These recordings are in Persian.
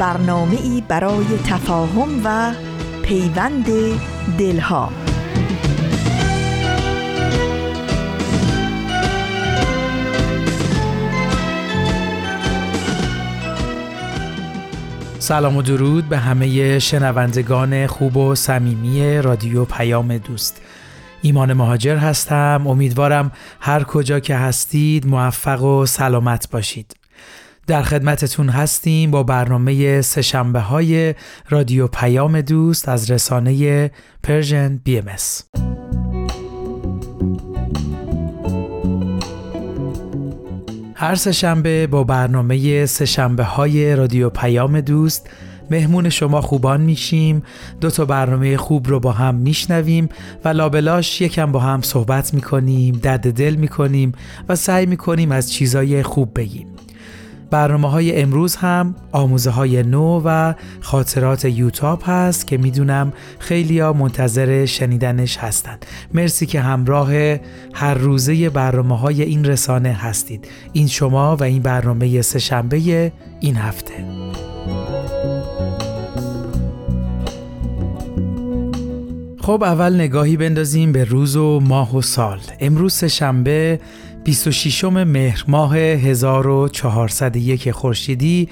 برنامه ای برای تفاهم و پیوند دلها. سلام و درود به همه شنوندگان خوب و صمیمی رادیو پیام دوست. ایمان مهاجر هستم. امیدوارم هر کجا که هستید موفق و سلامت باشید. در خدمتتون هستیم با برنامه سه‌شنبه های رادیو پیام دوست از رسانه Persian BM هر سه‌شنبه با برنامه سه‌شنبه های رادیو پیام دوست مهمون شما خوبان میشیم. دو تا برنامه خوب رو با هم میشنویم و لابلاش یکم با هم صحبت می‌کنیم درد دل می‌کنیم و سعی می‌کنیم از چیزای خوب بگیم. برنامه های امروز هم آموزه های نو و خاطرات یوتاب هست که می‌دونم خیلی ها منتظر شنیدنش هستند. مرسی که همراه هر روزه برنامه های این رسانه هستید. این شما و این برنامه سهشنبه این هفته. خب اول نگاهی بندازیم به روز و ماه و سال. امروز شنبه 26 مهر ماه 1401 خورشیدی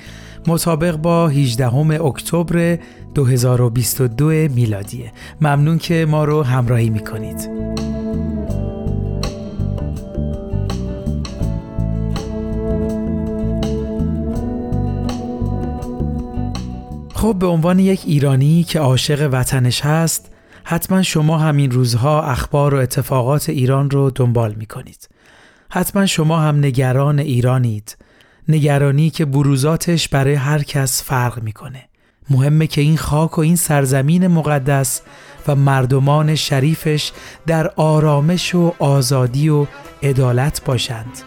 مطابق با 18 اکتبر 2022 میلادیه ممنون که ما رو همراهی می‌کنید. خب به عنوان یک ایرانی که عاشق وطنش هست حتما شما همین روزها اخبار و اتفاقات ایران رو دنبال می‌کنید. حتما شما هم نگران ایرانید. نگرانی که بروزاتش برای هر کس فرق می‌کنه. مهمه که این خاک و این سرزمین مقدس و مردمان شریفش در آرامش و آزادی و عدالت باشند.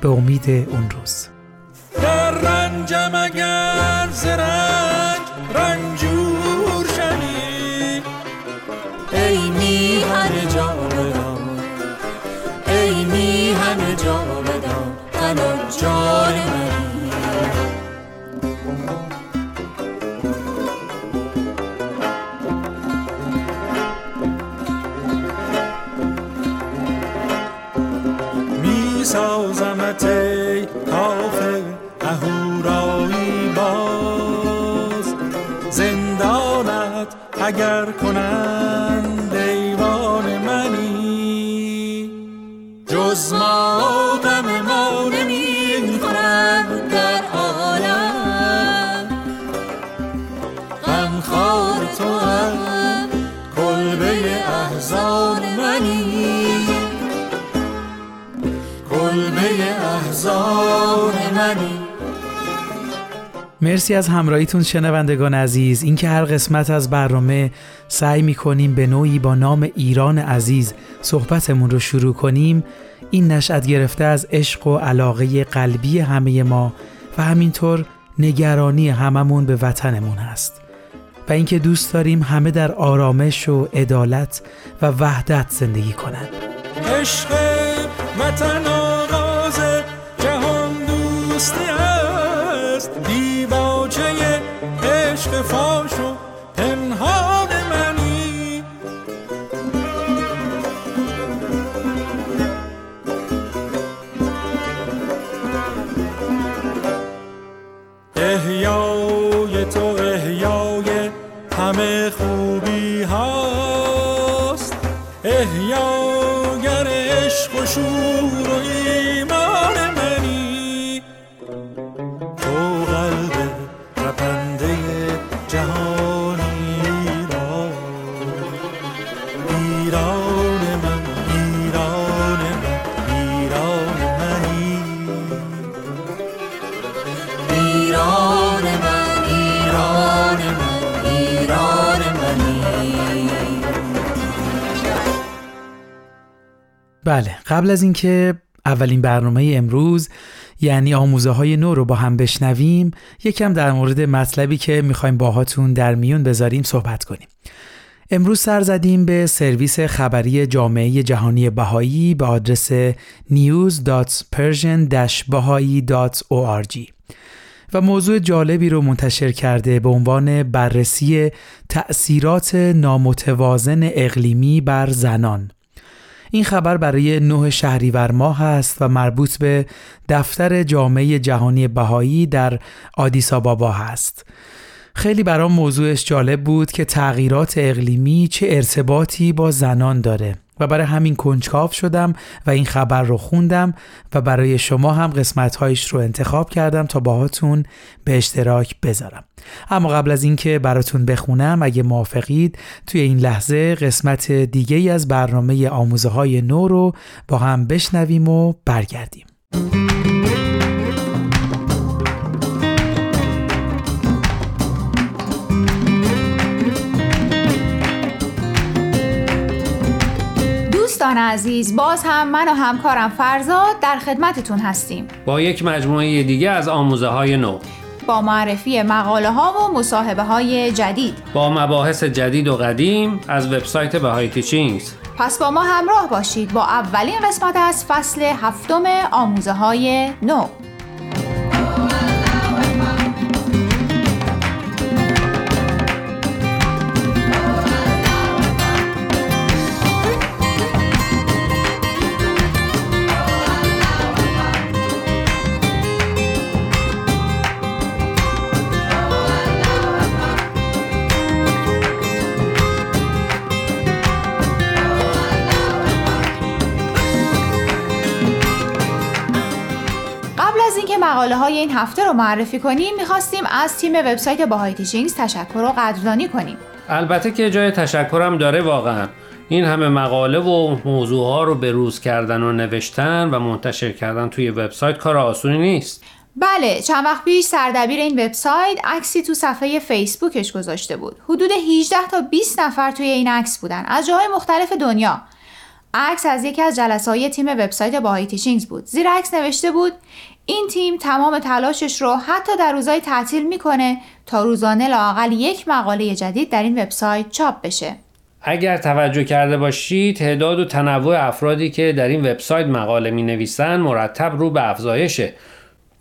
به امید اون روز. در رنجم تنها مرسی از همراهیتون شنوندگان عزیز اینکه هر قسمت از برنامه سعی می‌کنیم به نوعی با نام ایران عزیز صحبتمون رو شروع کنیم این نشأت گرفته از عشق و علاقه قلبی همه ما و همینطور نگرانی هممون به وطنمون هست و اینکه دوست داریم همه در آرامش و عدالت و وحدت زندگی کنند. عشق وطن آغاز قبل از اینکه اولین برنامه امروز یعنی آموزه های نو رو با هم بشنویم یکم در مورد مطلبی که می‌خوایم باهاتون در میون بذاریم صحبت کنیم. امروز سر زدیم به سرویس خبری جامعه جهانی بهایی به آدرس news.persian-bahai.org و موضوع جالبی رو منتشر کرده به عنوان بررسی تأثیرات نامتوازن اقلیمی بر زنان. این خبر برای نه شهریور ماه است و مربوط به دفتر جامعه جهانی بهایی در آدیسابابا هست. خیلی برام موضوعش جالب بود که تغییرات اقلیمی چه ارتباطی با زنان داره و برای همین کنجکاو شدم و این خبر رو خوندم و برای شما هم قسمتهایش رو انتخاب کردم تا باهاتون به اشتراک بذارم. اما قبل از اینکه براتون بخونم اگه موافقید توی این لحظه قسمت دیگه از برنامه آموزه های نو رو با هم بشنویم و برگردیم. دوستان عزیز باز هم من و همکارم فرزاد در خدمتتون هستیم. با یک مجموعه دیگه از آموزه های نو. با معرفی مقاله ها و مصاحبه های جدید. با مباحث جدید و قدیم از وبسایت بهای تیچینگز پس با ما همراه باشید با اولین قسمت از فصل هفتم آموزه های نو. مقاله های این هفته رو معرفی کنیم می‌خواستیم از تیم وبسایت باهای تیچینگز تشکر و قدردانی کنیم. البته که جای تشکرم داره واقعا. این همه مقاله و موضوع ها رو به روز کردن و نوشتن و منتشر کردن توی وبسایت کار آسونی نیست. بله چند وقت پیش سردبیر این وبسایت عکسی تو صفحه فیسبوکش گذاشته بود. حدود 18 تا 20 نفر توی این عکس بودن از جاهای مختلف دنیا. عکس از یکی از جلسه های تیم وبسایت باهای تیچینگز بود. زیر عکس نوشته بود این تیم تمام تلاشش رو حتی در روزهای تعطیل می‌کنه تا روزانه لاقل یک مقاله جدید در این وبسایت چاپ بشه. اگر توجه کرده باشی تعداد و تنوع افرادی که در این وبسایت مقاله می نویسن مرتب رو به افزایشه.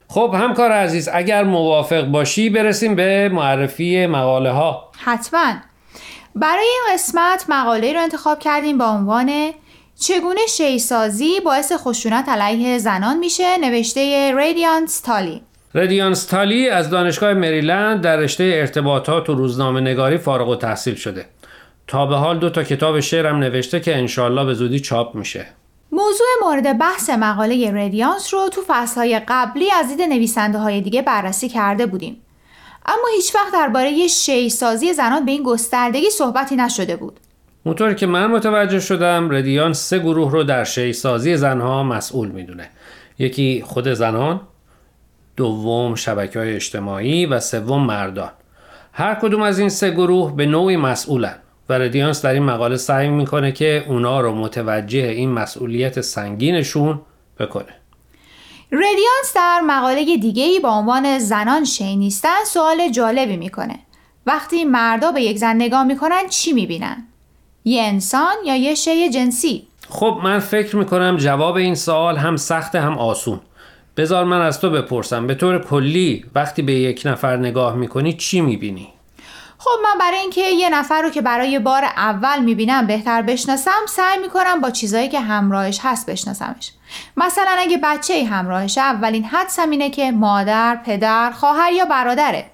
خب همکار عزیز اگر موافق باشی برسیم به معرفی مقاله ها حتما. برای این قسمت مقاله رو انتخاب کردیم با عنوان چگونه شیسازی باعث خشونت علیه زنان میشه؟ نوشته ریدیانس تالی ردیانس تالی از دانشگاه مریلند در رشته ارتباطات و روزنامه نگاری فارغ و تحصیل شده. تا به حال دو تا کتاب شعرم نوشته که انشالله به زودی چاپ میشه. موضوع مورد بحث مقاله ریدیانس رو تو فصلهای قبلی از دید نویسنده های دیگه بررسی کرده بودیم. اما هیچ وقت درباره شیسازی زنان به این گستردگی صحبتی نشده بود. اونطور که من متوجه شدم ردیان سه گروه رو در شی سازی زنها مسئول می‌دونه. یکی خود زنان دوم شبکه های اجتماعی و سوم مردان. هر کدوم از این سه گروه به نوعی مسئولن و ردیانس در این مقاله سعی می‌کنه که اونا رو متوجه این مسئولیت سنگینشون بکنه. ردیانس در مقاله دیگه‌ای با عنوان زنان شی نیستن سوال جالبی می‌کنه. وقتی مردا به یک زن نگاه می‌کنن چی می‌بینن؟ یه انسان یا یه شی جنسی؟ خب من فکر می‌کنم جواب این سوال هم سخت هم آسون بذار من از تو بپرسم به طور کلی وقتی به یک نفر نگاه می‌کنی چی می‌بینی؟ خب من برای اینکه یه نفر رو که برای بار اول می‌بینم بهتر بشناسم سعی می‌کنم با چیزایی که همراهش هست بشناسمش مثلا اگه بچه ای همراهشه اولین حدسم اینه که مادر، پدر، خواهر یا برادره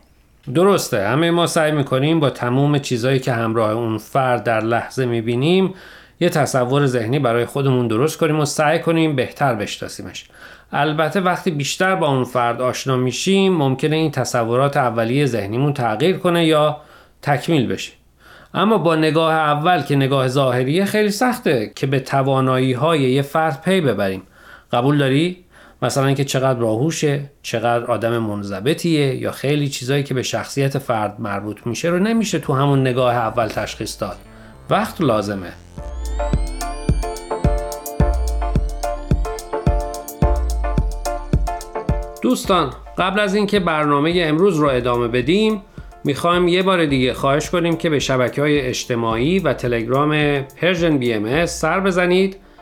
درسته. همه ما سعی می‌کنیم با تمام چیزایی که همراه اون فرد در لحظه می‌بینیم یه تصور ذهنی برای خودمون درست کنیم و سعی کنیم بهتر بشناسیمش. البته وقتی بیشتر با اون فرد آشنا میشیم ممکنه این تصورات اولیه ذهنیمون تغییر کنه یا تکمیل بشه. اما با نگاه اول که نگاه ظاهریه خیلی سخته که به توانایی های یه فرد پی ببریم. قبول داری؟ مثلا اینکه چقدر راهوشه چقدر آدم منضبطیه یا خیلی چیزایی که به شخصیت فرد مربوط میشه رو نمیشه تو همون نگاه اول تشخیص داد. وقت لازمه. دوستان قبل از اینکه برنامه امروز رو ادامه بدیم می‌خوایم یه بار دیگه خواهش کنیم که به شبکه های اجتماعی و تلگرام پرژن بی ام سر بزنید.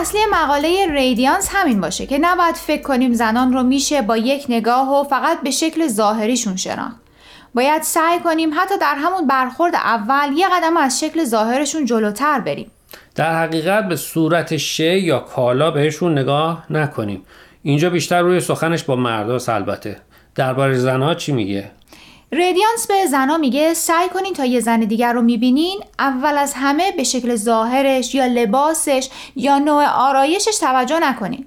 اصلی مقاله ریدیانس همین باشه که نباید فکر کنیم زنان رو میشه با یک نگاه و فقط به شکل ظاهریشون شناخت. باید سعی کنیم حتی در همون برخورد اول یه قدم از شکل ظاهرشون جلوتر بریم. در حقیقت به صورت شی یا کالا بهشون نگاه نکنیم. اینجا بیشتر روی سخنش با مرداست البته. درباره زنها چی میگه؟ ردیانس به زنا میگه سعی کنین تا یه زن دیگر رو می‌بینین اول از همه به شکل ظاهرش یا لباسش یا نوع آرایشش توجه نکنین.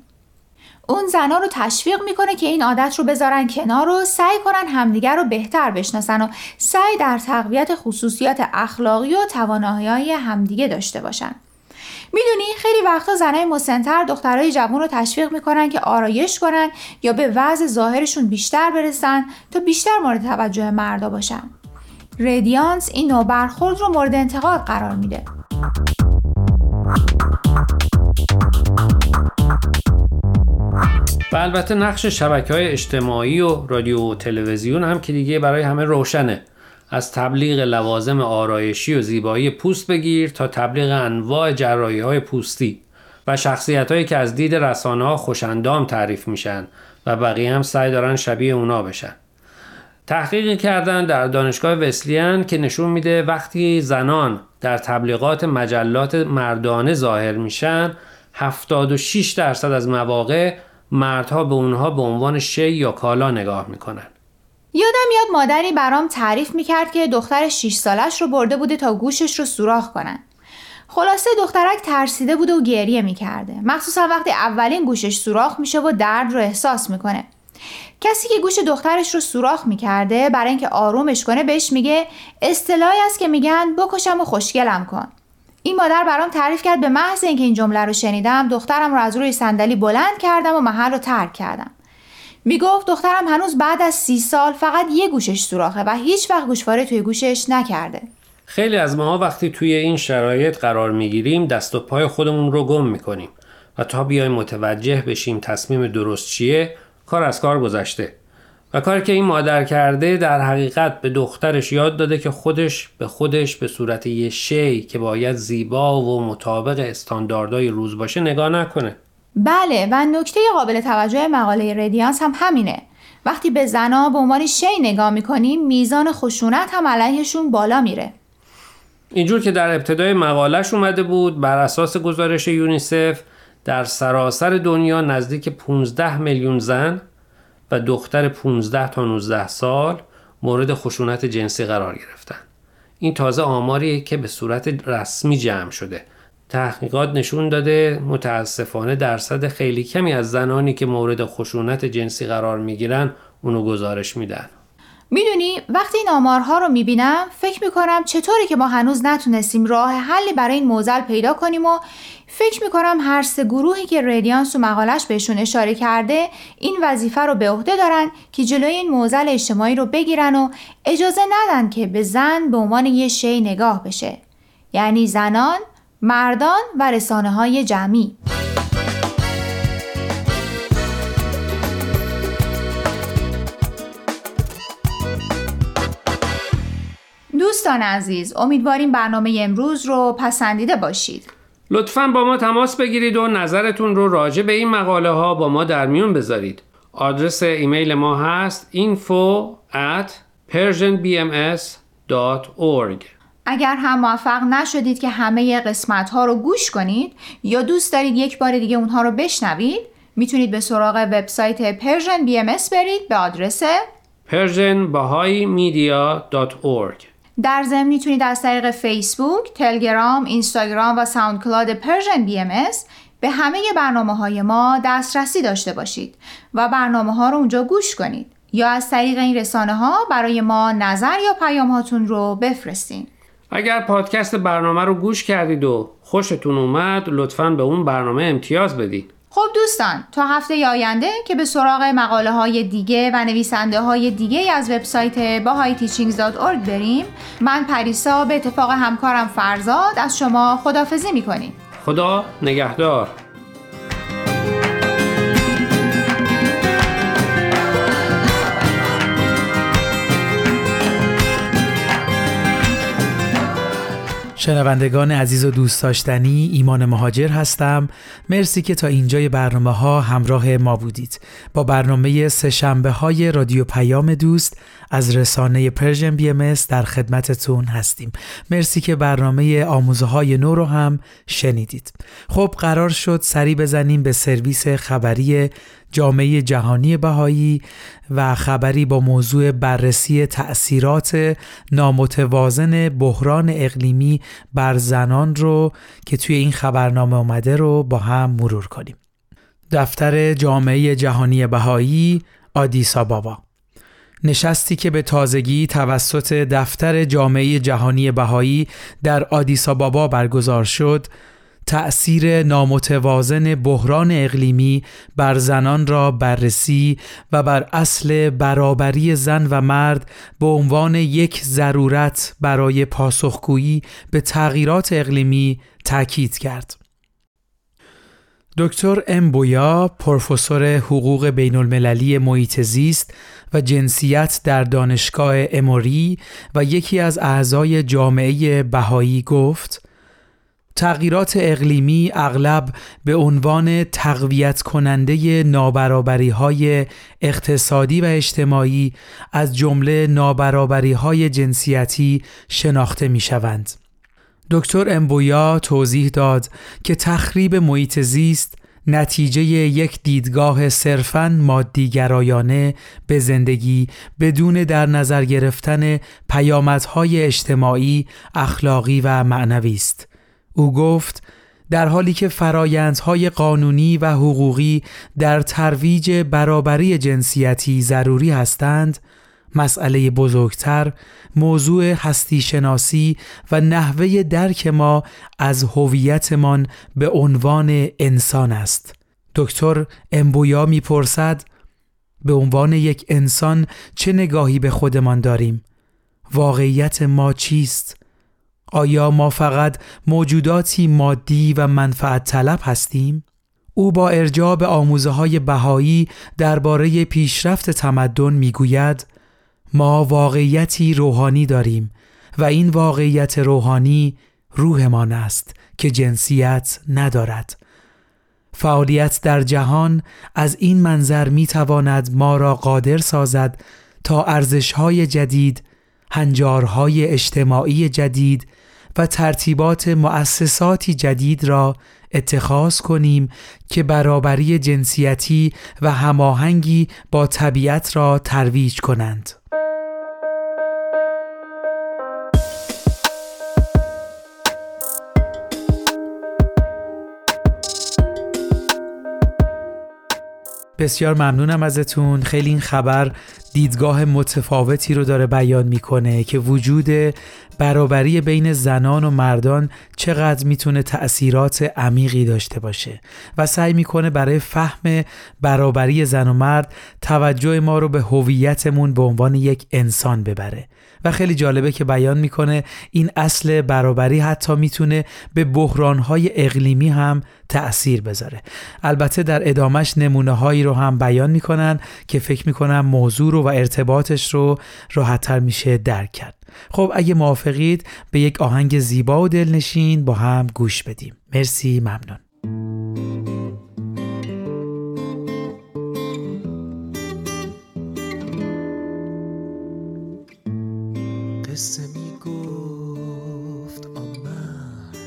اون زنا رو تشویق می‌کنه که این عادت رو بذارن کنار و سعی کنن همدیگر رو بهتر بشناسن و سعی در تقویت خصوصیات اخلاقی و توانایی همدیگه داشته باشن. می‌دونی خیلی وقتا زنای مسنتر دخترای جوان رو تشویق می‌کنن که آرایش کنن یا به وضع ظاهرشون بیشتر برسن تا بیشتر مورد توجه مردا باشن. ردیانس این نوع برخورد رو مورد انتقاد قرار میده. و البته نقش شبکه های اجتماعی و رادیو و تلویزیون هم که دیگه برای همه روشنه. از تبلیغ لوازم آرایشی و زیبایی پوست بگیر تا تبلیغ انواع جرایی های پوستی و شخصیت هایی که از دید رسانه ها خوشندام تعریف میشن و بقیه هم سعی دارن شبیه اونا بشن. تحقیقی کردن در دانشگاه وسلیان که نشون میده وقتی زنان در تبلیغات مجلات مردانه ظاهر میشن 76 درصد از مواقع مردها به اونها به عنوان شی یا کالا نگاه می‌کنن. یادم یاد مادری برام تعریف می‌کرد که دختر 6 سالش رو برده بوده تا گوشش رو سوراخ کنن. خلاصه دخترک ترسیده بوده و گریه می‌کرده. مخصوصا وقتی اولین گوشش سوراخ میشه و درد رو احساس می‌کنه. کسی که گوش دخترش رو سوراخ می‌کرده برای اینکه آرومش کنه بهش میگه اصطلاحی است که میگن بکشم و خوشگلم کن. این مادر برام تعریف کرد به محض اینکه این جمله رو شنیدم دخترم رو از روی صندلی بلند کردم و محل رو ترک کردم. می‌گفت دخترم هنوز بعد از سی سال فقط یه گوشش سوراخه و هیچ وقت گوشواره توی گوشش نکرده. خیلی از ما وقتی توی این شرایط قرار می‌گیریم دست و پای خودمون رو گم می‌کنیم و تا بیایم متوجه بشیم تصمیم درست چیه کار از کار گذشته. و کاری که این مادر کرده در حقیقت به دخترش یاد داده که خودش به خودش به صورت یه شی که باید زیبا و مطابق استانداردهای روز باشه نگاه نکنه. بله و نکته قابل توجه مقاله ردیانس هم همینه. وقتی به زنا به عنوان شی نگاه می‌کنیم میزان خشونت هم علیهشون بالا میره. اینجور که در ابتدای مقالش اومده بود بر اساس گزارش یونیسف در سراسر دنیا نزدیک 15 میلیون زن و دختر 15 تا 19 سال مورد خشونت جنسی قرار گرفتن. این تازه آماریه که به صورت رسمی جمع شده. تحقیقات نشون داده متاسفانه درصد خیلی کمی از زنانی که مورد خشونت جنسی قرار می‌گیرن اونو گزارش میدن. می‌دونی وقتی این آمارها رو می‌بینم فکر می‌کنم چطوری که ما هنوز نتونستیم راه حلی برای این موزل پیدا کنیم و فکر می‌کنم هر سه گروهی که ریدیانس و مقالش بهشون اشاره کرده این وظیفه رو به عهده دارن که جلوی این موزل اجتماعی رو بگیرن و اجازه ندن که به زن به عنوان یه شی نگاه بشه. یعنی زنان مردان و رسانه های جمعی. دوستان عزیز امیدواریم برنامه امروز رو پسندیده باشید. لطفا با ما تماس بگیرید و نظرتون رو راجع به این مقاله ها با ما در میون بذارید. آدرس ایمیل ما هست info at persianbms.org اگر هم موفق نشدید که همه قسمت ها رو گوش کنید یا دوست دارید یک بار دیگه اونها رو بشنوید می‌تونید به سراغ وبسایت Persian BM برید به آدرس persianbahaimedia.org در ضمن می‌تونید از طریق فیسبوک، تلگرام، اینستاگرام و SoundCloud Persian BM به همه برنامه های ما دسترسی داشته باشید و برنامه ها رو اونجا گوش کنید یا از طریق این رسانه ها برای ما نظر یا پیام هاتون رو بفرستین. اگر پادکست برنامه رو گوش کردید و خوشتون اومد لطفا به اون برنامه امتیاز بدید. خب دوستان تا هفته آینده که به سراغ مقاله های دیگه و نویسنده های دیگه از وبسایت bahayteachings.org بریم من پریسا به اتفاق همکارم فرزاد از شما خدافزی می‌کنیم. خدا نگهدار. شنوندگان عزیز و دوست داشتنی ایمان مهاجر هستم. مرسی که تا اینجای برنامه ها همراه ما بودید. با برنامه سهشنبه های رادیو پیام دوست از رسانه پرژن بی ام در خدمتتون هستیم. مرسی که برنامه آموزه های نو رو هم شنیدید. خب قرار شد سری بزنیم به سرویس خبری جامعه جهانی بهایی و خبری با موضوع بررسی تأثیرات نامتوازن بحران اقلیمی بر زنان رو که توی این خبرنامه اومده رو با هم مرور کنیم. دفتر جامعه جهانی بهایی آدیسا بابا نشستی که به تازگی توسط دفتر جامعه جهانی بهایی در آدیسا بابا برگزار شد تأثیر نامتوازن بحران اقلیمی بر زنان را بررسی و بر اصل برابری زن و مرد به عنوان یک ضرورت برای پاسخگویی به تغییرات اقلیمی تاکید کرد. دکتر ام بویا پروفسور حقوق بین المللی محیط زیست و جنسیت در دانشگاه اموری و یکی از اعضای جامعه بهایی گفت تغییرات اقلیمی اغلب به عنوان تقویت کننده نابرابری های اقتصادی و اجتماعی از جمله نابرابری های جنسیتی شناخته می شوند. دکتر امبویا توضیح داد که تخریب محیط زیست نتیجه یک دیدگاه صرفاً مادیگرایانه به زندگی بدون در نظر گرفتن پیامدهای اجتماعی، اخلاقی و معنوی است. او گفت در حالی که فرایندهای قانونی و حقوقی در ترویج برابری جنسیتی ضروری هستند، مسئله بزرگتر موضوع هستی شناسی و نحوه درک ما از هویتمان به عنوان انسان است. دکتر امبویا می‌پرسد به عنوان یک انسان چه نگاهی به خودمان داریم؟ واقعیت ما چیست؟ آیا ما فقط موجوداتی مادی و منفعت طلب هستیم؟ او با ارجاع به آموزه های بهایی درباره پیشرفت تمدن می‌گوید ما واقعیتی روحانی داریم و این واقعیت روحانی روحمان است که جنسیت ندارد. فعالیت در جهان از این منظر می تواند ما را قادر سازد تا ارزشهای جدید، هنجارهای اجتماعی جدید و ترتیبات مؤسساتی جدید را اتخاذ کنیم که برابری جنسیتی و هماهنگی با طبیعت را ترویج کنند. بسیار ممنونم ازتون خیلی این خبر دیدگاه متفاوتی رو داره بیان می‌کنه که وجود برابری بین زنان و مردان چقدر می‌تونه تأثیرات عمیقی داشته باشه. و سعی می‌کنه برای فهم برابری زن و مرد توجه ما رو به هویتمون به عنوان یک انسان ببره. و خیلی جالبه که بیان می‌کنه این اصل برابری حتی می‌تونه به بحرانهای اقلیمی هم تأثیر بذاره. البته در ادامش نمونه هایی رو هم بیان می‌کنن که فکر می‌کنم موضوع رو و ارتباطش رو راحتتر میشه درک کرد. خب اگه موافقید به یک آهنگ زیبا و دلنشین با هم گوش بدیم. مرسی ممنون. قصه می گفت آمد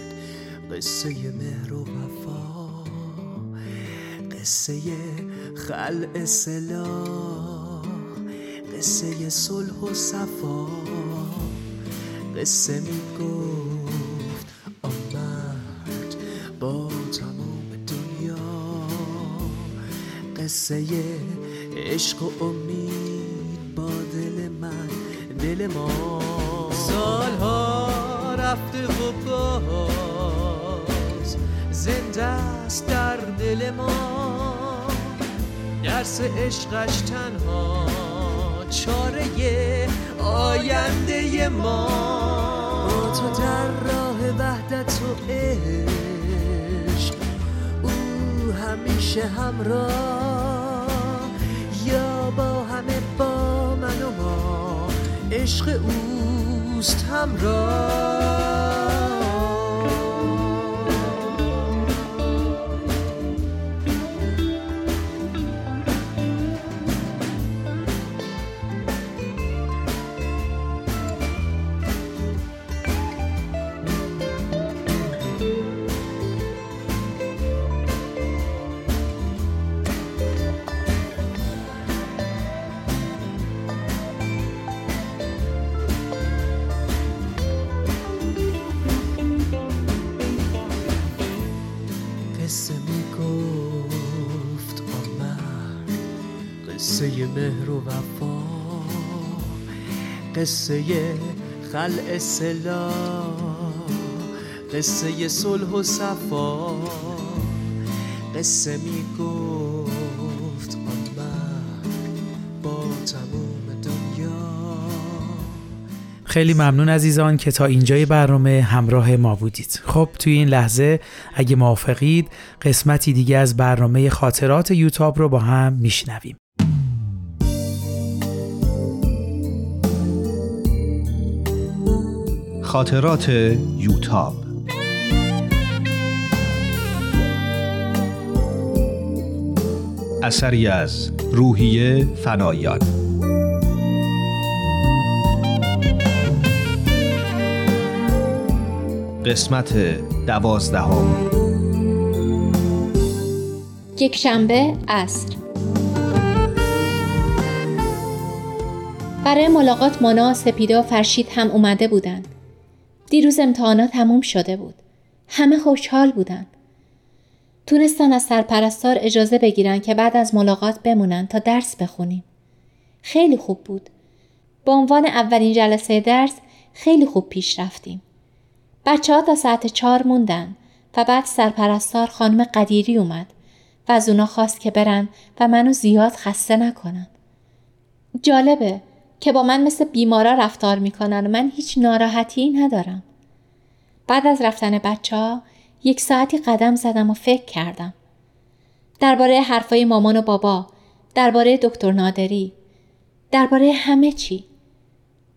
قصه مهر و وفا قصه خلع قصه صلح و صفا. قصه می گفت آمد با تمام دنیا. قصه عشق و امید با دل من دل ما. سالها رفته و باز زنده است در دل ما. درس عشقش تنها چاره آینده ما. با تو در راه وحدت و عشق او همیشه همراه. یا با همه با من و ما عشق اوست همراه. مهر و وفا. قصه خلع سلا قصه صلح و صفا. قصه می‌گفت آمد با تموم دنیا. خیلی ممنون عزیزان که تا اینجای برنامه همراه ما بودید. خب توی این لحظه اگه موافقید قسمتی دیگه از برنامه خاطرات یوتاب رو با هم میشنویم. خاطرات یوتاب. اثری از روحیه فنایان. قسمت دوازدهم. یک شنبه عصر. برای ملاقات مانا سپیده و فرشید هم اومده بودند. دیروز امتحانات تموم شده بود. همه خوشحال بودند. تونستن از سرپرستار اجازه بگیرن که بعد از ملاقات بمونن تا درس بخونیم. خیلی خوب بود. به عنوان اولین جلسه درس خیلی خوب پیش رفتیم. بچه ها تا ساعت چهار موندن و بعد سرپرستار خانم قدیری اومد و از اونا خواست که برن و منو زیاد خسته نکنن. جالبه که با من مثل بیمارا رفتار می‌کنن و من هیچ ناراحتی ندارم. بعد از رفتن بچه ها یک ساعتی قدم زدم و فکر کردم. درباره حرفای مامان و بابا، درباره دکتر نادری، درباره همه چی.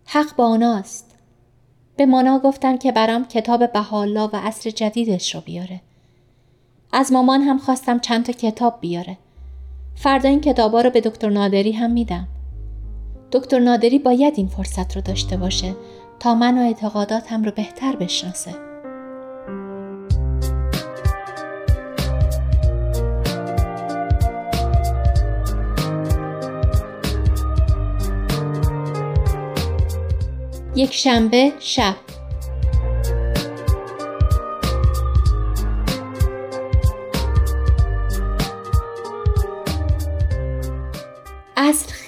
حق با اوناست. به مانا گفتم که برام کتاب بهاءالله و عصر جدیدش رو بیاره. از مامان هم خواستم چند تا کتاب بیاره. فردا این کتابا رو به دکتر نادری هم میدم. دکتر نادری باید این فرصت رو داشته باشه تا من و اعتقاداتم رو بهتر بشناسه. یک شنبه شب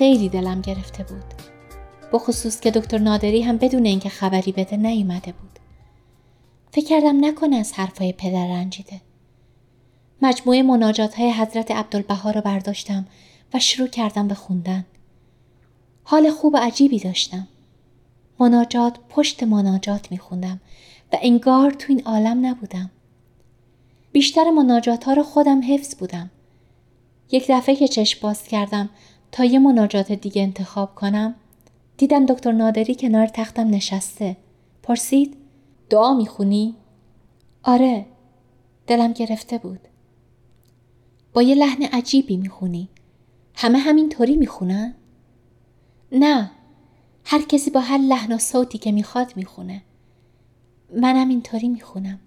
خیلی دلم گرفته بود. بخصوص که دکتر نادری هم بدون اینکه خبری بده نیومده بود. فکر کردم نکنه از حرفای پدر رنجیده. مجموعه مناجات های حضرت عبدالبها رو برداشتم و شروع کردم به خوندن. حال خوب و عجیبی داشتم. مناجات پشت مناجات میخوندم و انگار تو این عالم نبودم. بیشتر مناجات ها رو خودم حفظ بودم. یک دفعه که چشم باز کردم تا یه مناجات دیگه انتخاب کنم دیدم دکتر نادری کنار تختم نشسته. پرسید دعا می‌خونی؟ آره دلم گرفته بود. با یه لحن عجیبی می‌خونی. همه همین طوری می‌خونن؟ نه هر کسی با هر لحن و صوتی که می‌خواد می‌خونه. منم اینطوری می‌خونم.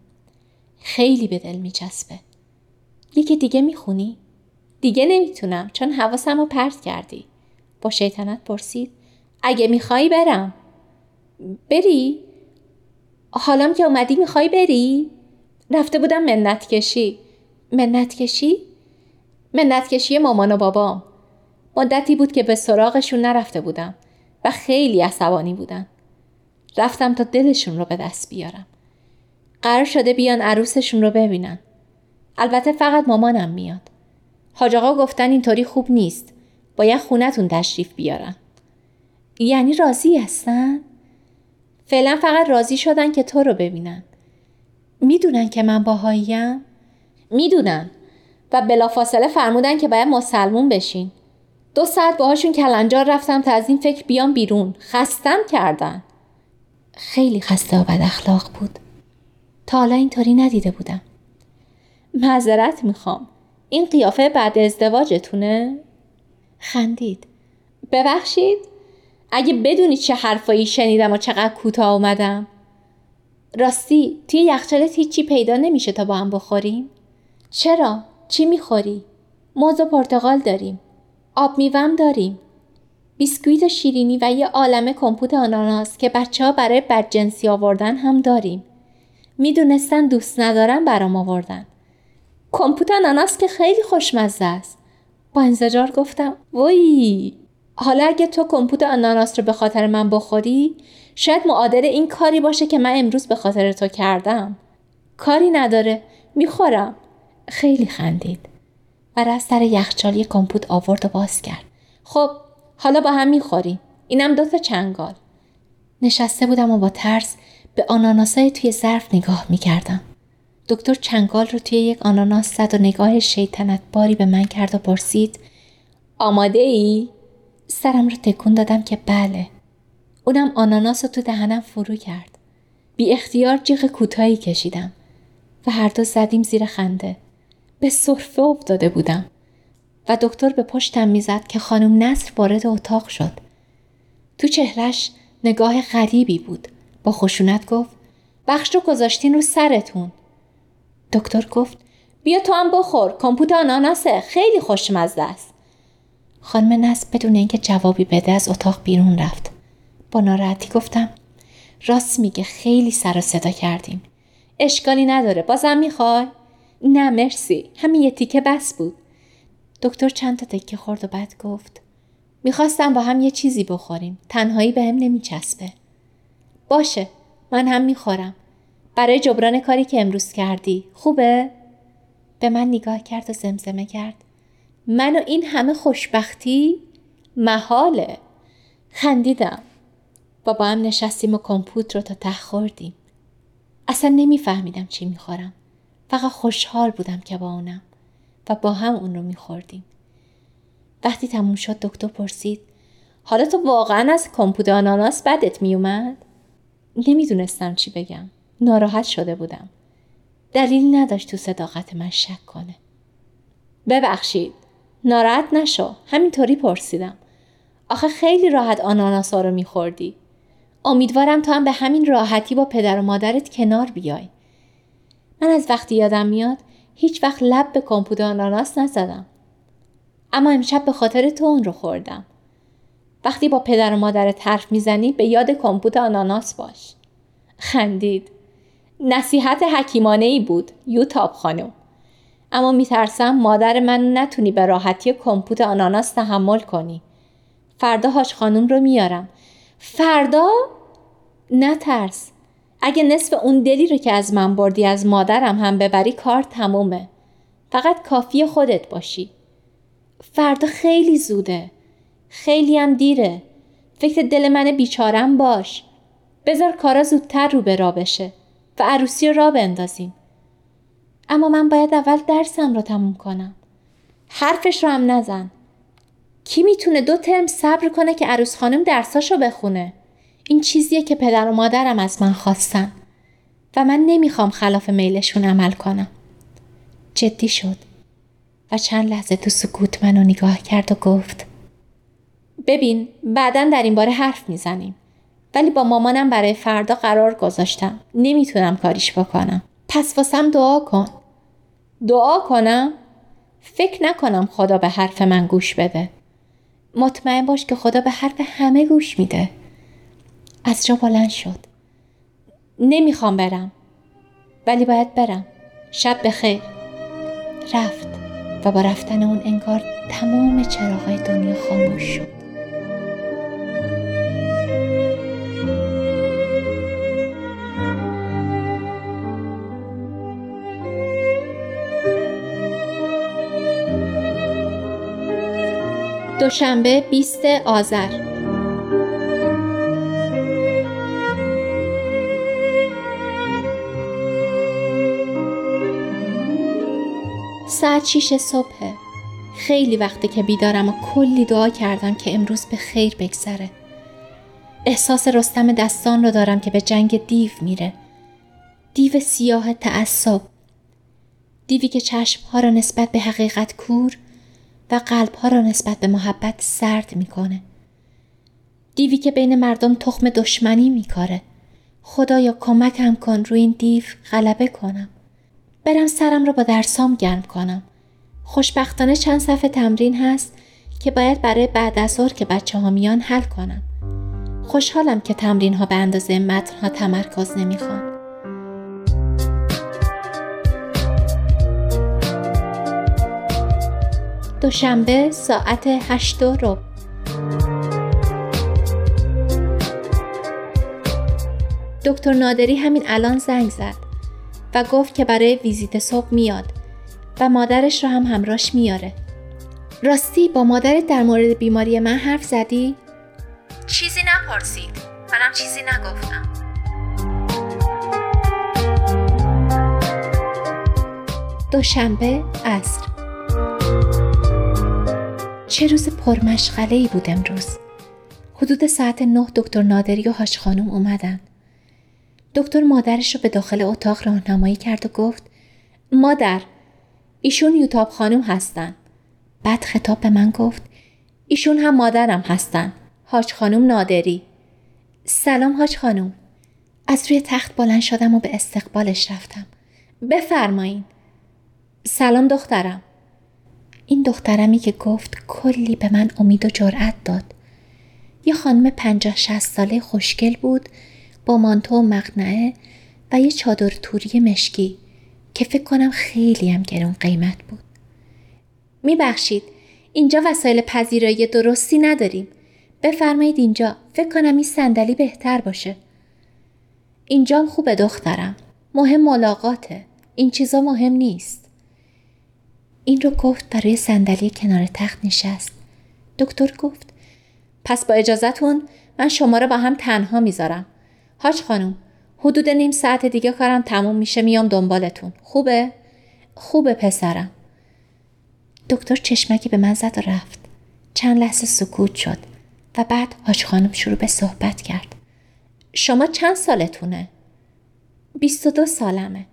خیلی به دل میچسبه. یکی دیگه می‌خونی؟ دیگه نمی‌تونم چون حواسم رو پرت کردی. با شیطنت پرسید اگه میخوایی برم. بری؟ حالام که اومدی می‌خوای بری؟ رفته بودم منت کشی. منت کشی؟ منت کشی مامان و بابام مدتی بود که به سراغشون نرفته بودم و خیلی عصبانی بودن رفتم تا دلشون رو به دست بیارم قرار شده بیان عروسشون رو ببینن البته فقط مامانم میاد حاج آقا گفتن اینطوری خوب نیست. باید خونتون تشریف بیارن. یعنی راضی هستن؟ فعلا فقط راضی شدن که تو رو ببینن. می‌دونن که من باهاییم؟ می‌دونن. و بلافاصله فرمودن که باید مسلمون بشین. دو ساعت باهاشون کلنجار رفتم تا از این فکر بیام بیرون. خستم کردن. خیلی خسته و بد اخلاق بود. تا حالا اینطوری ندیده بودم. معذرت می‌خوام. این قیافه بعد ازدواجتونه؟ خندید ببخشید اگه بدونی چه حرفایی شنیدم و چقدر کوتاه اومدم راستی توی یخچالت هیچی پیدا نمیشه تا با هم بخوریم؟ چرا؟ چی می‌خوری؟ موز و پرتقال داریم آب میوم داریم بیسکویت و شیرینی و یه عالمه کمپوت آناناس که بچه ها برای بدجنسی آوردن هم داریم می‌دونستن دوست ندارن برام آوردن کمپوت آناناس که خیلی خوشمزه است. با انزجار گفتم وای حالا اگه تو کمپوت آناناس رو به خاطر من بخوری شاید معادل این کاری باشه که من امروز به خاطر تو کردم. کاری نداره می‌خورم. خیلی خندید و از سر یخچال یه کمپوت آورد و باز کرد. خب حالا با هم می‌خوریم اینم دو تا چنگال. نشسته بودم و با ترس به آناناسای توی ظرف نگاه می‌کردم. دکتر چنگال رو توی یک آناناس زد و نگاه شیطنت باری به من کرد و پرسید آماده ای؟ سرم رو تکون دادم که بله. اونم آناناس رو تو دهنم فرو کرد. بی اختیار جیغ کوتاهی کشیدم و هر دو زدیم زیر خنده. به صرفه افتاده بودم و دکتر به پشتم می‌زد که خانم نصر وارد اتاق شد. تو چهرش نگاه غریبی بود. با خشونت گفت بخش رو گذاشتین رو سرتون. دکتر گفت بیا تو هم بخور کمپوت آناناسه خیلی خوشمزه است. خانم نصر بدون اینکه جوابی بده از اتاق بیرون رفت. با ناراحتی گفتم راست میگه خیلی سر و صدا کردیم. اشکالی نداره بازم می‌خوای؟ نه مرسی همین یه تیکه بس بود. دکتر چند تا تکه خورد و بعد گفت می‌خواستم با هم یه چیزی بخوریم تنهایی به هم نمیچسبه. باشه من هم می‌خورم. برای جبران کاری که امروز کردی. خوبه؟ به من نگاه کرد و زمزمه کرد. من و این همه خوشبختی محاله. خندیدم. با با هم نشستیم و کمپوت رو تا ته خوردیم. اصلا نمیفهمیدم چی می‌خورم. فقط خوشحال بودم که با اونم و با هم اون رو میخوردیم. وقتی تموم شد دکتر پرسید حالا تو واقعا از کمپوت آناناس بدت میومد؟ نمی‌دونستم چی بگم. ناراحت شده بودم. دلیل نداشت تو صداقت من شک کنه. ببخشید. ناراحت نشو. همینطوری پرسیدم. آخه خیلی راحت آناناسا رو میخوردی. امیدوارم تو هم به همین راحتی با پدر و مادرت کنار بیای. من از وقتی یادم میاد هیچ وقت لب به کمپوت آناناس نزدم. اما امشب به خاطر تو اون رو خوردم. وقتی با پدر و مادرت حرف می‌زنی به یاد کمپوت آناناس باش. خندید. نصیحت حکیمانه ای بود یوتاب خانم. اما میترسم مادر من نتونی به راحتی کمپوت آناناس تحمل کنی. فردا هاش خانم رو میارم. فردا؟ نترس. اگه نصف اون دلی رو که از من بردی از مادرم هم ببری کار تمومه. فقط کافی خودت باشی. فردا خیلی زوده. خیلی هم دیره. فکر دل من بیچارم باش. بذار کارا زودتر رو به را بشه. و عروسی را بندازیم. اما من باید اول درسم رو تموم کنم. حرفش رو هم نزن. کی می‌تونه دو ترم صبر کنه که عروس خانم درساشو بخونه؟ این چیزیه که پدر و مادرم از من خواستن. و من نمی‌خوام خلاف میلشون عمل کنم. جدی شد. و چند لحظه تو سکوت منو نگاه کرد و گفت ببین بعدا در این باره حرف می‌زنیم. ولی با مامانم برای فردا قرار گذاشتم. نمی‌تونم کاریش بکنم. پس واسم دعا کن. دعا کنم؟ فکر نکنم خدا به حرف من گوش بده. مطمئن باش که خدا به حرف همه گوش میده. از جا بلند شد. نمی‌خوام برم. ولی باید برم. شب بخیر. رفت. و با رفتن اون انگار تمام چراغای دنیا خاموش شد. دوشنبه 20 آذر. ساعت 6 صبح. خیلی وقته که بیدارم و کلی دعا کردم که امروز به خیر بگذره. احساس رستم دستان رو دارم که به جنگ دیو میره. دیو سیاه تعصب. دیوی که چشمها را نسبت به حقیقت کور و قلبها را نسبت به محبت سرد می‌کنه. دیوی که بین مردم تخم دشمنی میکاره. خدایا کمکم کن روی این دیو غلبه کنم. برم سرم را با درسام گرم کنم. خوشبختانه چند صفحه تمرین هست که باید برای بعد از که بچه ها میان حل کنم. خوشحالم که تمرین ها به اندازه متن ها تمرکز نمی‌خوان. دوشنبه ساعت هشت و رب دکتر نادری همین الان زنگ زد و گفت که برای ویزیت صبح میاد و مادرش رو هم همراش میاره. راستی با مادرت در مورد بیماری من حرف زدی؟ چیزی نپرسید. منم چیزی نگفتم. دوشنبه عصر چه روز پرمشغله ای بود امروز. حدود ساعت نه دکتر نادری و هاش خانم اومدن. دکتر مادرش رو به داخل اتاق راهنمایی کرد و گفت مادر ایشون یوتاب خانم هستن. بعد خطاب به من گفت ایشون هم مادرم هستن. هاش خانم نادری. سلام هاش خانم. از روی تخت بلند شدم و به استقبالش رفتم. بفرمایین. سلام دخترم. این دخترمی که گفت کلی به من امید و جرأت داد. یه خانم پنجاه شست ساله خوشگل بود با مانتو و مقنعه و یه چادر توری مشکی که فکر کنم خیلی هم گرون قیمت بود. میبخشید اینجا وسایل پذیرایی درستی نداریم. بفرمایید اینجا فکر کنم این صندلی بهتر باشه. اینجا خوبه دخترم. مهم ملاقاته. این چیزا مهم نیست. این رو گفت برای صندلی کنار تخت نشست. دکتر گفت پس با اجازتون من شما رو با هم تنها می‌ذارم. هاج خانم حدود نیم ساعت دیگه کارم تموم میشه میام دنبالتون. خوبه؟ خوبه پسرم. دکتر چشمکی به من زد و رفت. چند لحظه سکوت شد و بعد هاج خانم شروع به صحبت کرد. شما چند سالتونه؟ بیست و دو سالمه.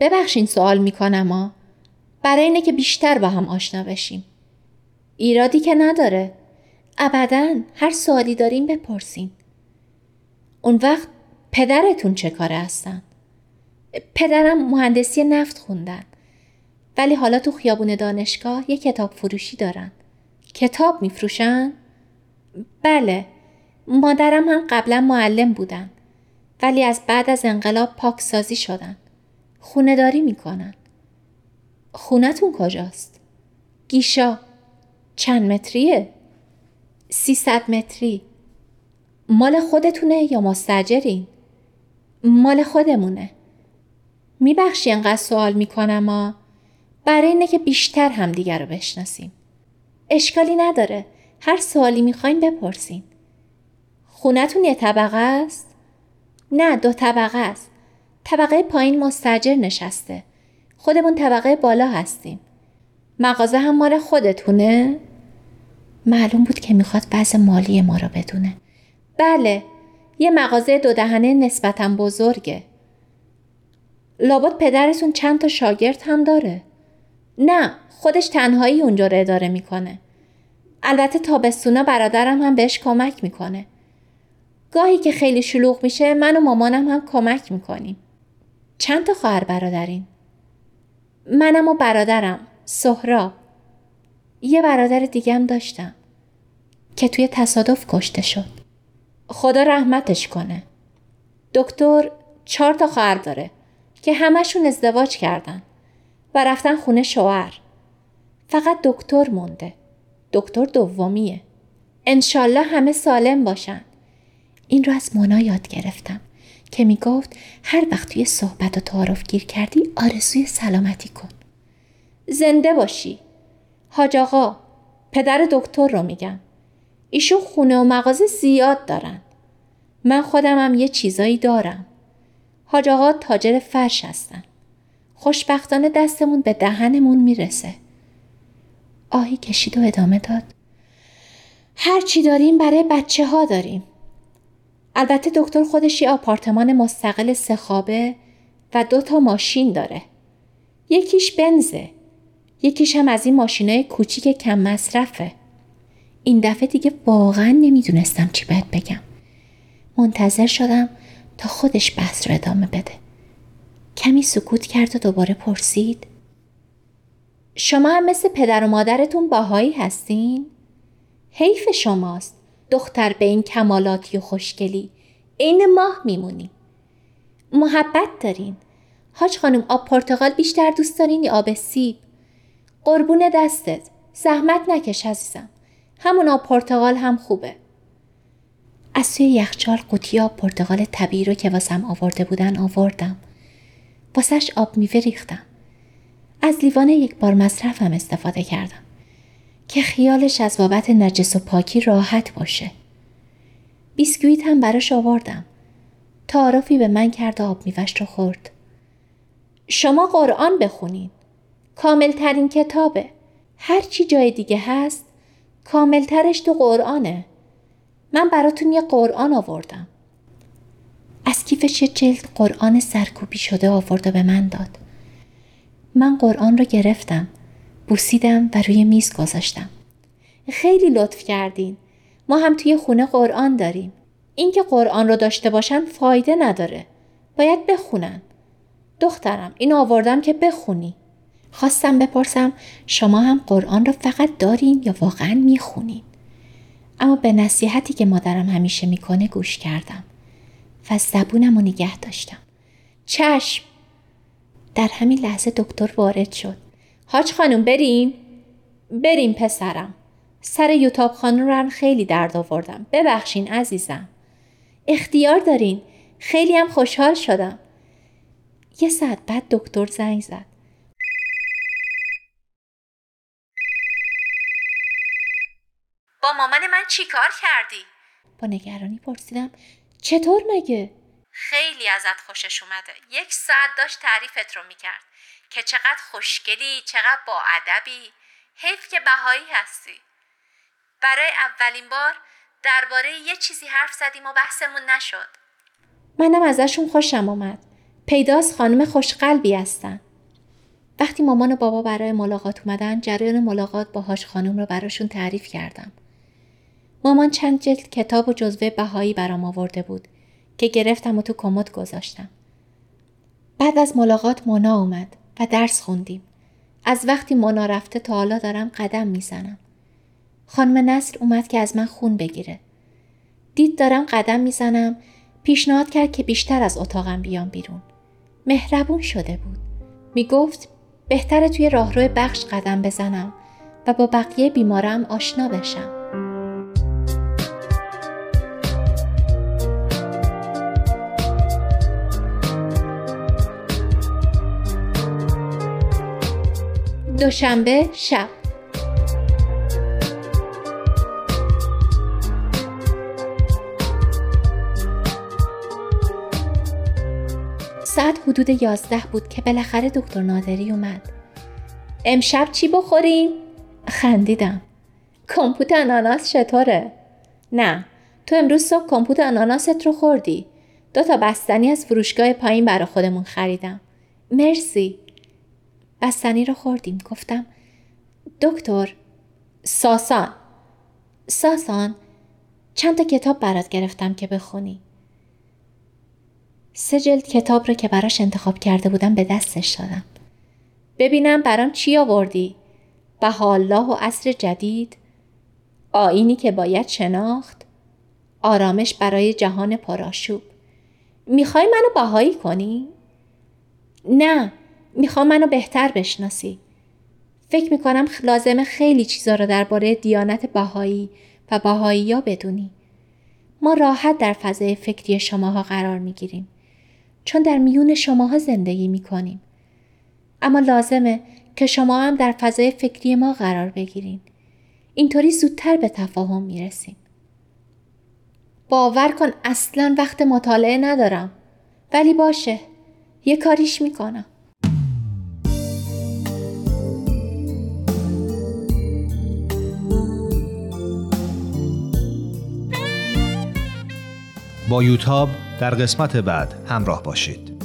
ببخشین سوال می‌کنم ها. برای اینه که بیشتر با هم آشنا بشیم. ایرادی که نداره. ابدا هر سوالی داریم بپرسین. اون وقت پدرتون چه کاره هستن؟ پدرم مهندسی نفت خوندن. ولی حالا تو خیابون دانشگاه یه کتاب فروشی دارن. کتاب میفروشن؟ بله. مادرم هم قبلا معلم بودن. ولی از بعد از انقلاب پاکسازی شدن. خونه داری می‌کنن. خونتون کجاست؟ گیشا. چند متریه؟ سیصد متری. مال خودتونه یا مستجرین؟ مال خودمونه. میبخشی انقدر سوال می‌کنم ما برای اینه که بیشتر همدیگر رو بشناسیم. اشکالی نداره. هر سوالی می‌خواین بپرسین. خونتون یه طبقه است؟ نه دو طبقه است. طبقه پایین مستجر نشسته. خودمون طبقه بالا هستیم. مغازه هم مال خودتونه؟ معلوم بود که می‌خواد بعض مالی ما رو بدونه. بله، یه مغازه دو دهنه نسبتا بزرگه. لابد پدرتون چند تا شاگرد هم داره. نه، خودش تنهایی اونجا رو اداره می‌کنه. البته تابستونا برادرم هم بهش کمک می‌کنه. گاهی که خیلی شلوغ میشه من و مامانم هم کمک می‌کنیم. چند تا خواهر برادرین؟ منم و برادرم سهراب یه برادر دیگم داشتم که توی تصادف کشته شد خدا رحمتش کنه دکتر چهار تا خواهر داره که همشون ازدواج کردن و رفتن خونه شوهر فقط دکتر مونده. دکتر دومیه. انشالله همه سالم باشن. این رو از مونا یاد گرفتم که می گفت هر وقت توی صحبت و تعارف گیر کردی آرزوی سلامتی کن. زنده باشی. حاج آقا پدر دکتر رو میگم. ایشون خونه و مغازه زیاد دارن. من خودمم یه چیزایی دارم. حاج آقا تاجر فرش هستن. خوشبختانه دستمون به دهنمون می‌رسه. آهی کشید و ادامه داد. هر چی داریم برای بچه ها داریم. البته دکتر خودش یه آپارتمان مستقل سه خوابه و دو تا ماشین داره. یکیش بنزه. یکیش هم از این ماشینای کوچیک کم مصرفه. این دفعه دیگه واقعا نمی‌دونستم چی باید بگم. منتظر شدم تا خودش بحث رو ادامه بده. کمی سکوت کرد و دوباره پرسید. شما هم مثل پدر و مادرتون باهایی هستین؟ حیف شماست. دختر به این کمالاتی و خوشگلی. عین ماه میمونی. محبت دارین. حاج خانم آب پرتقال بیشتر دوست دارین یا آب سیب؟ قربون دستت. زحمت نکش عزیزم. همون آب پرتقال هم خوبه. از توی یخچال قوطی آب پرتقال طبیعی رو که واسم آورده بودن آوردم. واسش آب میوه ریختم. از لیوان یک بار مصرفم استفاده کردم که خیالش از بابت نجس و پاکی راحت باشه. بیسکویت هم براش آوردم. تعارفی به من کرد آب میوش رو خورد. شما قرآن بخونین. کامل ترین کتابه. هر چی جای دیگه هست کاملترش تو قرآنه. من براتون یه قرآن آوردم. از کیفش جلد قرآن سرکوبی شده آورد و به من داد. من قرآن رو گرفتم. بوسیدم و روی میز گذاشتم. خیلی لطف کردین. ما هم توی خونه قرآن داریم. اینکه قرآن رو داشته باشن فایده نداره. باید بخونن. دخترم این آوردم که بخونی. خواستم بپرسم شما هم قرآن رو فقط دارین یا واقعا می‌خونین؟ اما به نصیحتی که مادرم همیشه می‌کنه گوش کردم و زبونم رو نگه داشتم. چشم! در همین لحظه دکتر وارد شد. حاج خانم بریم؟ بریم پسرم. سر یوتاب خانم رو هم خیلی درد آوردم. ببخشین عزیزم. اختیار دارین. خیلی هم خوشحال شدم. یه ساعت بعد دکتر زنگ زد. با مامان من چی کار کردی؟ با نگرانی پرسیدم چطور مگه؟ خیلی ازت خوشش اومده یک ساعت داشت تعریفت رو می‌کرد که چقدر خوشگلی چقدر با ادبی حیف که بهایی هستی. برای اولین بار درباره یه چیزی حرف زدیم و بحثمون نشد. منم ازشون خوشم اومد. پیداست خانم خوشقلبی هستن. وقتی مامان و بابا برای ملاقات اومدن جریان ملاقات با هاش خانم رو براشون تعریف کردم. مامان چند جلد کتاب و جزوه بهایی برام آورده بود که گرفتم و تو کمد گذاشتم. بعد از ملاقات مونا اومد. و درس خوندیم. از وقتی مونا رفته تا حالا دارم قدم می‌زنم. خانم نصر اومد که از من خون بگیره. دید دارم قدم می‌زنم پیشنهاد کرد که بیشتر از اتاقم بیام بیرون. مهربون شده بود. می‌گفت بهتره توی راهرو بخش قدم بزنم و با بقیه بیمارم آشنا بشم. دوشنبه شب ساعت حدود یازده بود که بالاخره دکتر نادری اومد. امشب چی بخوریم؟ خندیدم. کمپوت اناناس چطوره؟ نه تو امروز صبح کمپوت اناناست رو خوردی. دو تا بستنی از فروشگاه پایین برا خودمون خریدم. مرسی. بستنی رو خوردیم. گفتم دکتر ساسان. ساسان چند تا کتاب برات گرفتم که بخونی. سه جلد کتاب رو که براش انتخاب کرده بودم به دستش دادم. ببینم برام چی آوردی. به الله و عصر جدید. آینی که باید شناخت. آرامش برای جهان پرآشوب. می‌خوای منو بهایی کنی؟ نه. می‌خوام منو بهتر بشناسی فکر می‌کنم لازمه خیلی چیزا رو درباره دیانت بهایی و بهایی یا بدونی. ما راحت در فضای فکری شماها قرار می‌گیریم. چون در میون شماها زندگی می‌کنیم. اما لازمه که شما هم در فضای فکری ما قرار بگیرین. اینطوری زودتر به تفاهم می‌رسیم. باور کن اصلا وقت مطالعه ندارم. ولی باشه. یه کاریش می‌کنم. با یوتاب در قسمت بعد همراه باشید.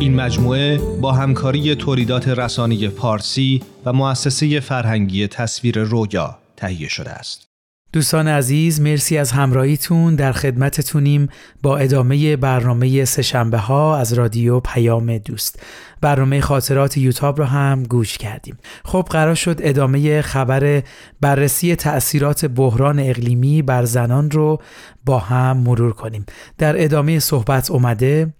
این مجموعه با همکاری تولیدات رسانی پارسی و مؤسسه فرهنگی تصویر رویا تهیه شده است. دوستان عزیز مرسی از همراهیتون. در خدمتتونیم با ادامه برنامه سهشنبه ها از رادیو پیام دوست. برنامه خاطرات یوتاب رو هم گوش کردیم. خب قرار شد ادامه خبر بررسی تأثیرات بحران اقلیمی بر زنان رو با هم مرور کنیم. در ادامه صحبت اومده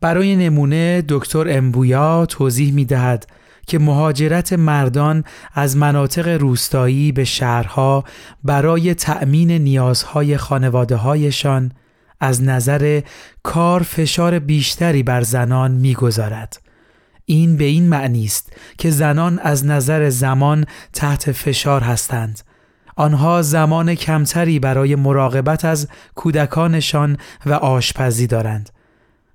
برای نمونه دکتر امبویا توضیح می دهد که مهاجرت مردان از مناطق روستایی به شهرها برای تأمین نیازهای خانواده هایشان از نظر کار فشار بیشتری بر زنان می‌گذارد. این به این معنی است که زنان از نظر زمان تحت فشار هستند. آنها زمان کمتری برای مراقبت از کودکانشان و آشپزی دارند.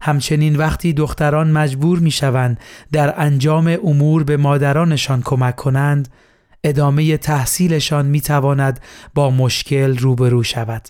همچنین وقتی دختران مجبور می شوند در انجام امور به مادرانشان کمک کنند ادامه تحصیلشان می تواند با مشکل روبرو شود.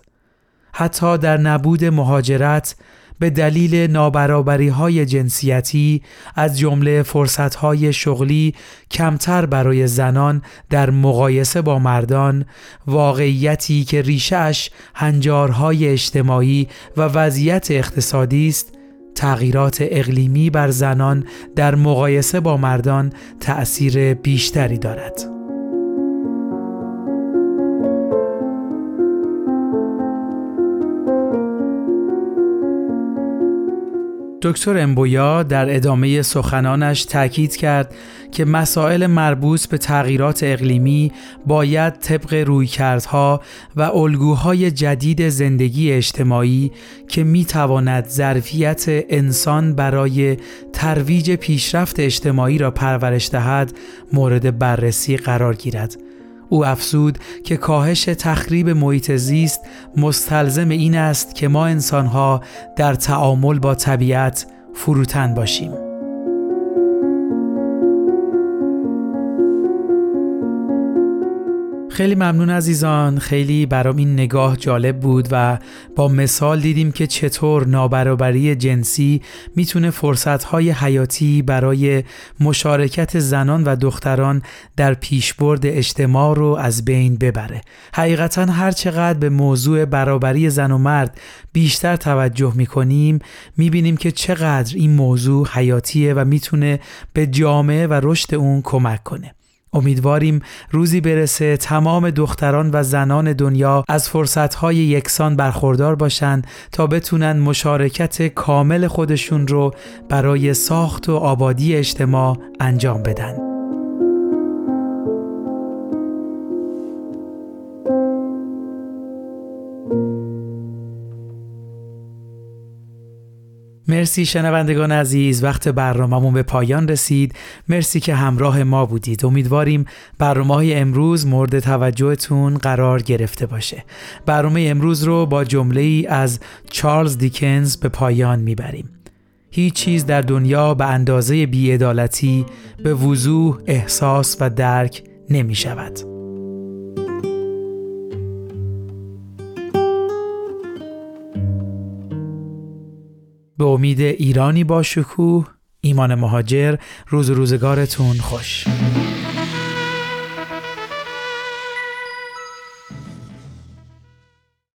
حتی در نبود مهاجرت به دلیل نابرابری های جنسیتی از جمله فرصت های شغلی کمتر برای زنان در مقایسه با مردان واقعیتی که ریشش هنجارهای اجتماعی و وضعیت اقتصادی است تغییرات اقلیمی بر زنان در مقایسه با مردان تأثیر بیشتری دارد. دکتر امبویا در ادامه سخنانش تاکید کرد که مسائل مربوط به تغییرات اقلیمی باید طبق رویکردها و الگوهای جدید زندگی اجتماعی که می تواند ظرفیت انسان برای ترویج پیشرفت اجتماعی را پرورش دهد مورد بررسی قرار گیرد. او افزود که کاهش تخریب محیط زیست مستلزم این است که ما انسانها در تعامل با طبیعت فروتن باشیم. خیلی ممنون عزیزان. خیلی برام این نگاه جالب بود و با مثال دیدیم که چطور نابرابری جنسی می‌تونه فرصتهای حیاتی برای مشارکت زنان و دختران در پیشبرد اجتماع رو از بین ببره. حقیقتا هر چقدر به موضوع برابری زن و مرد بیشتر توجه می‌کنیم می‌بینیم که چقدر این موضوع حیاتیه و می‌تونه به جامعه و رشد اون کمک کنه. امیدواریم روزی برسه تمام دختران و زنان دنیا از فرصتهای یکسان برخوردار باشند تا بتونن مشارکت کامل خودشون رو برای ساخت و آبادی اجتماع انجام بدن. مرسی شنوندگان عزیز وقت برنامهمون به پایان رسید. مرسی که همراه ما بودید. امیدواریم برنامه های امروز مورد توجهتون قرار گرفته باشه. برنامه امروز رو با جمله ای از چارلز دیکنز به پایان می‌بریم. هیچ چیز در دنیا به اندازه بیعدالتی به وضوح احساس و درک نمی شود. به امید ایرانی با شکوه ایمان مهاجر روز روزگارتون خوش.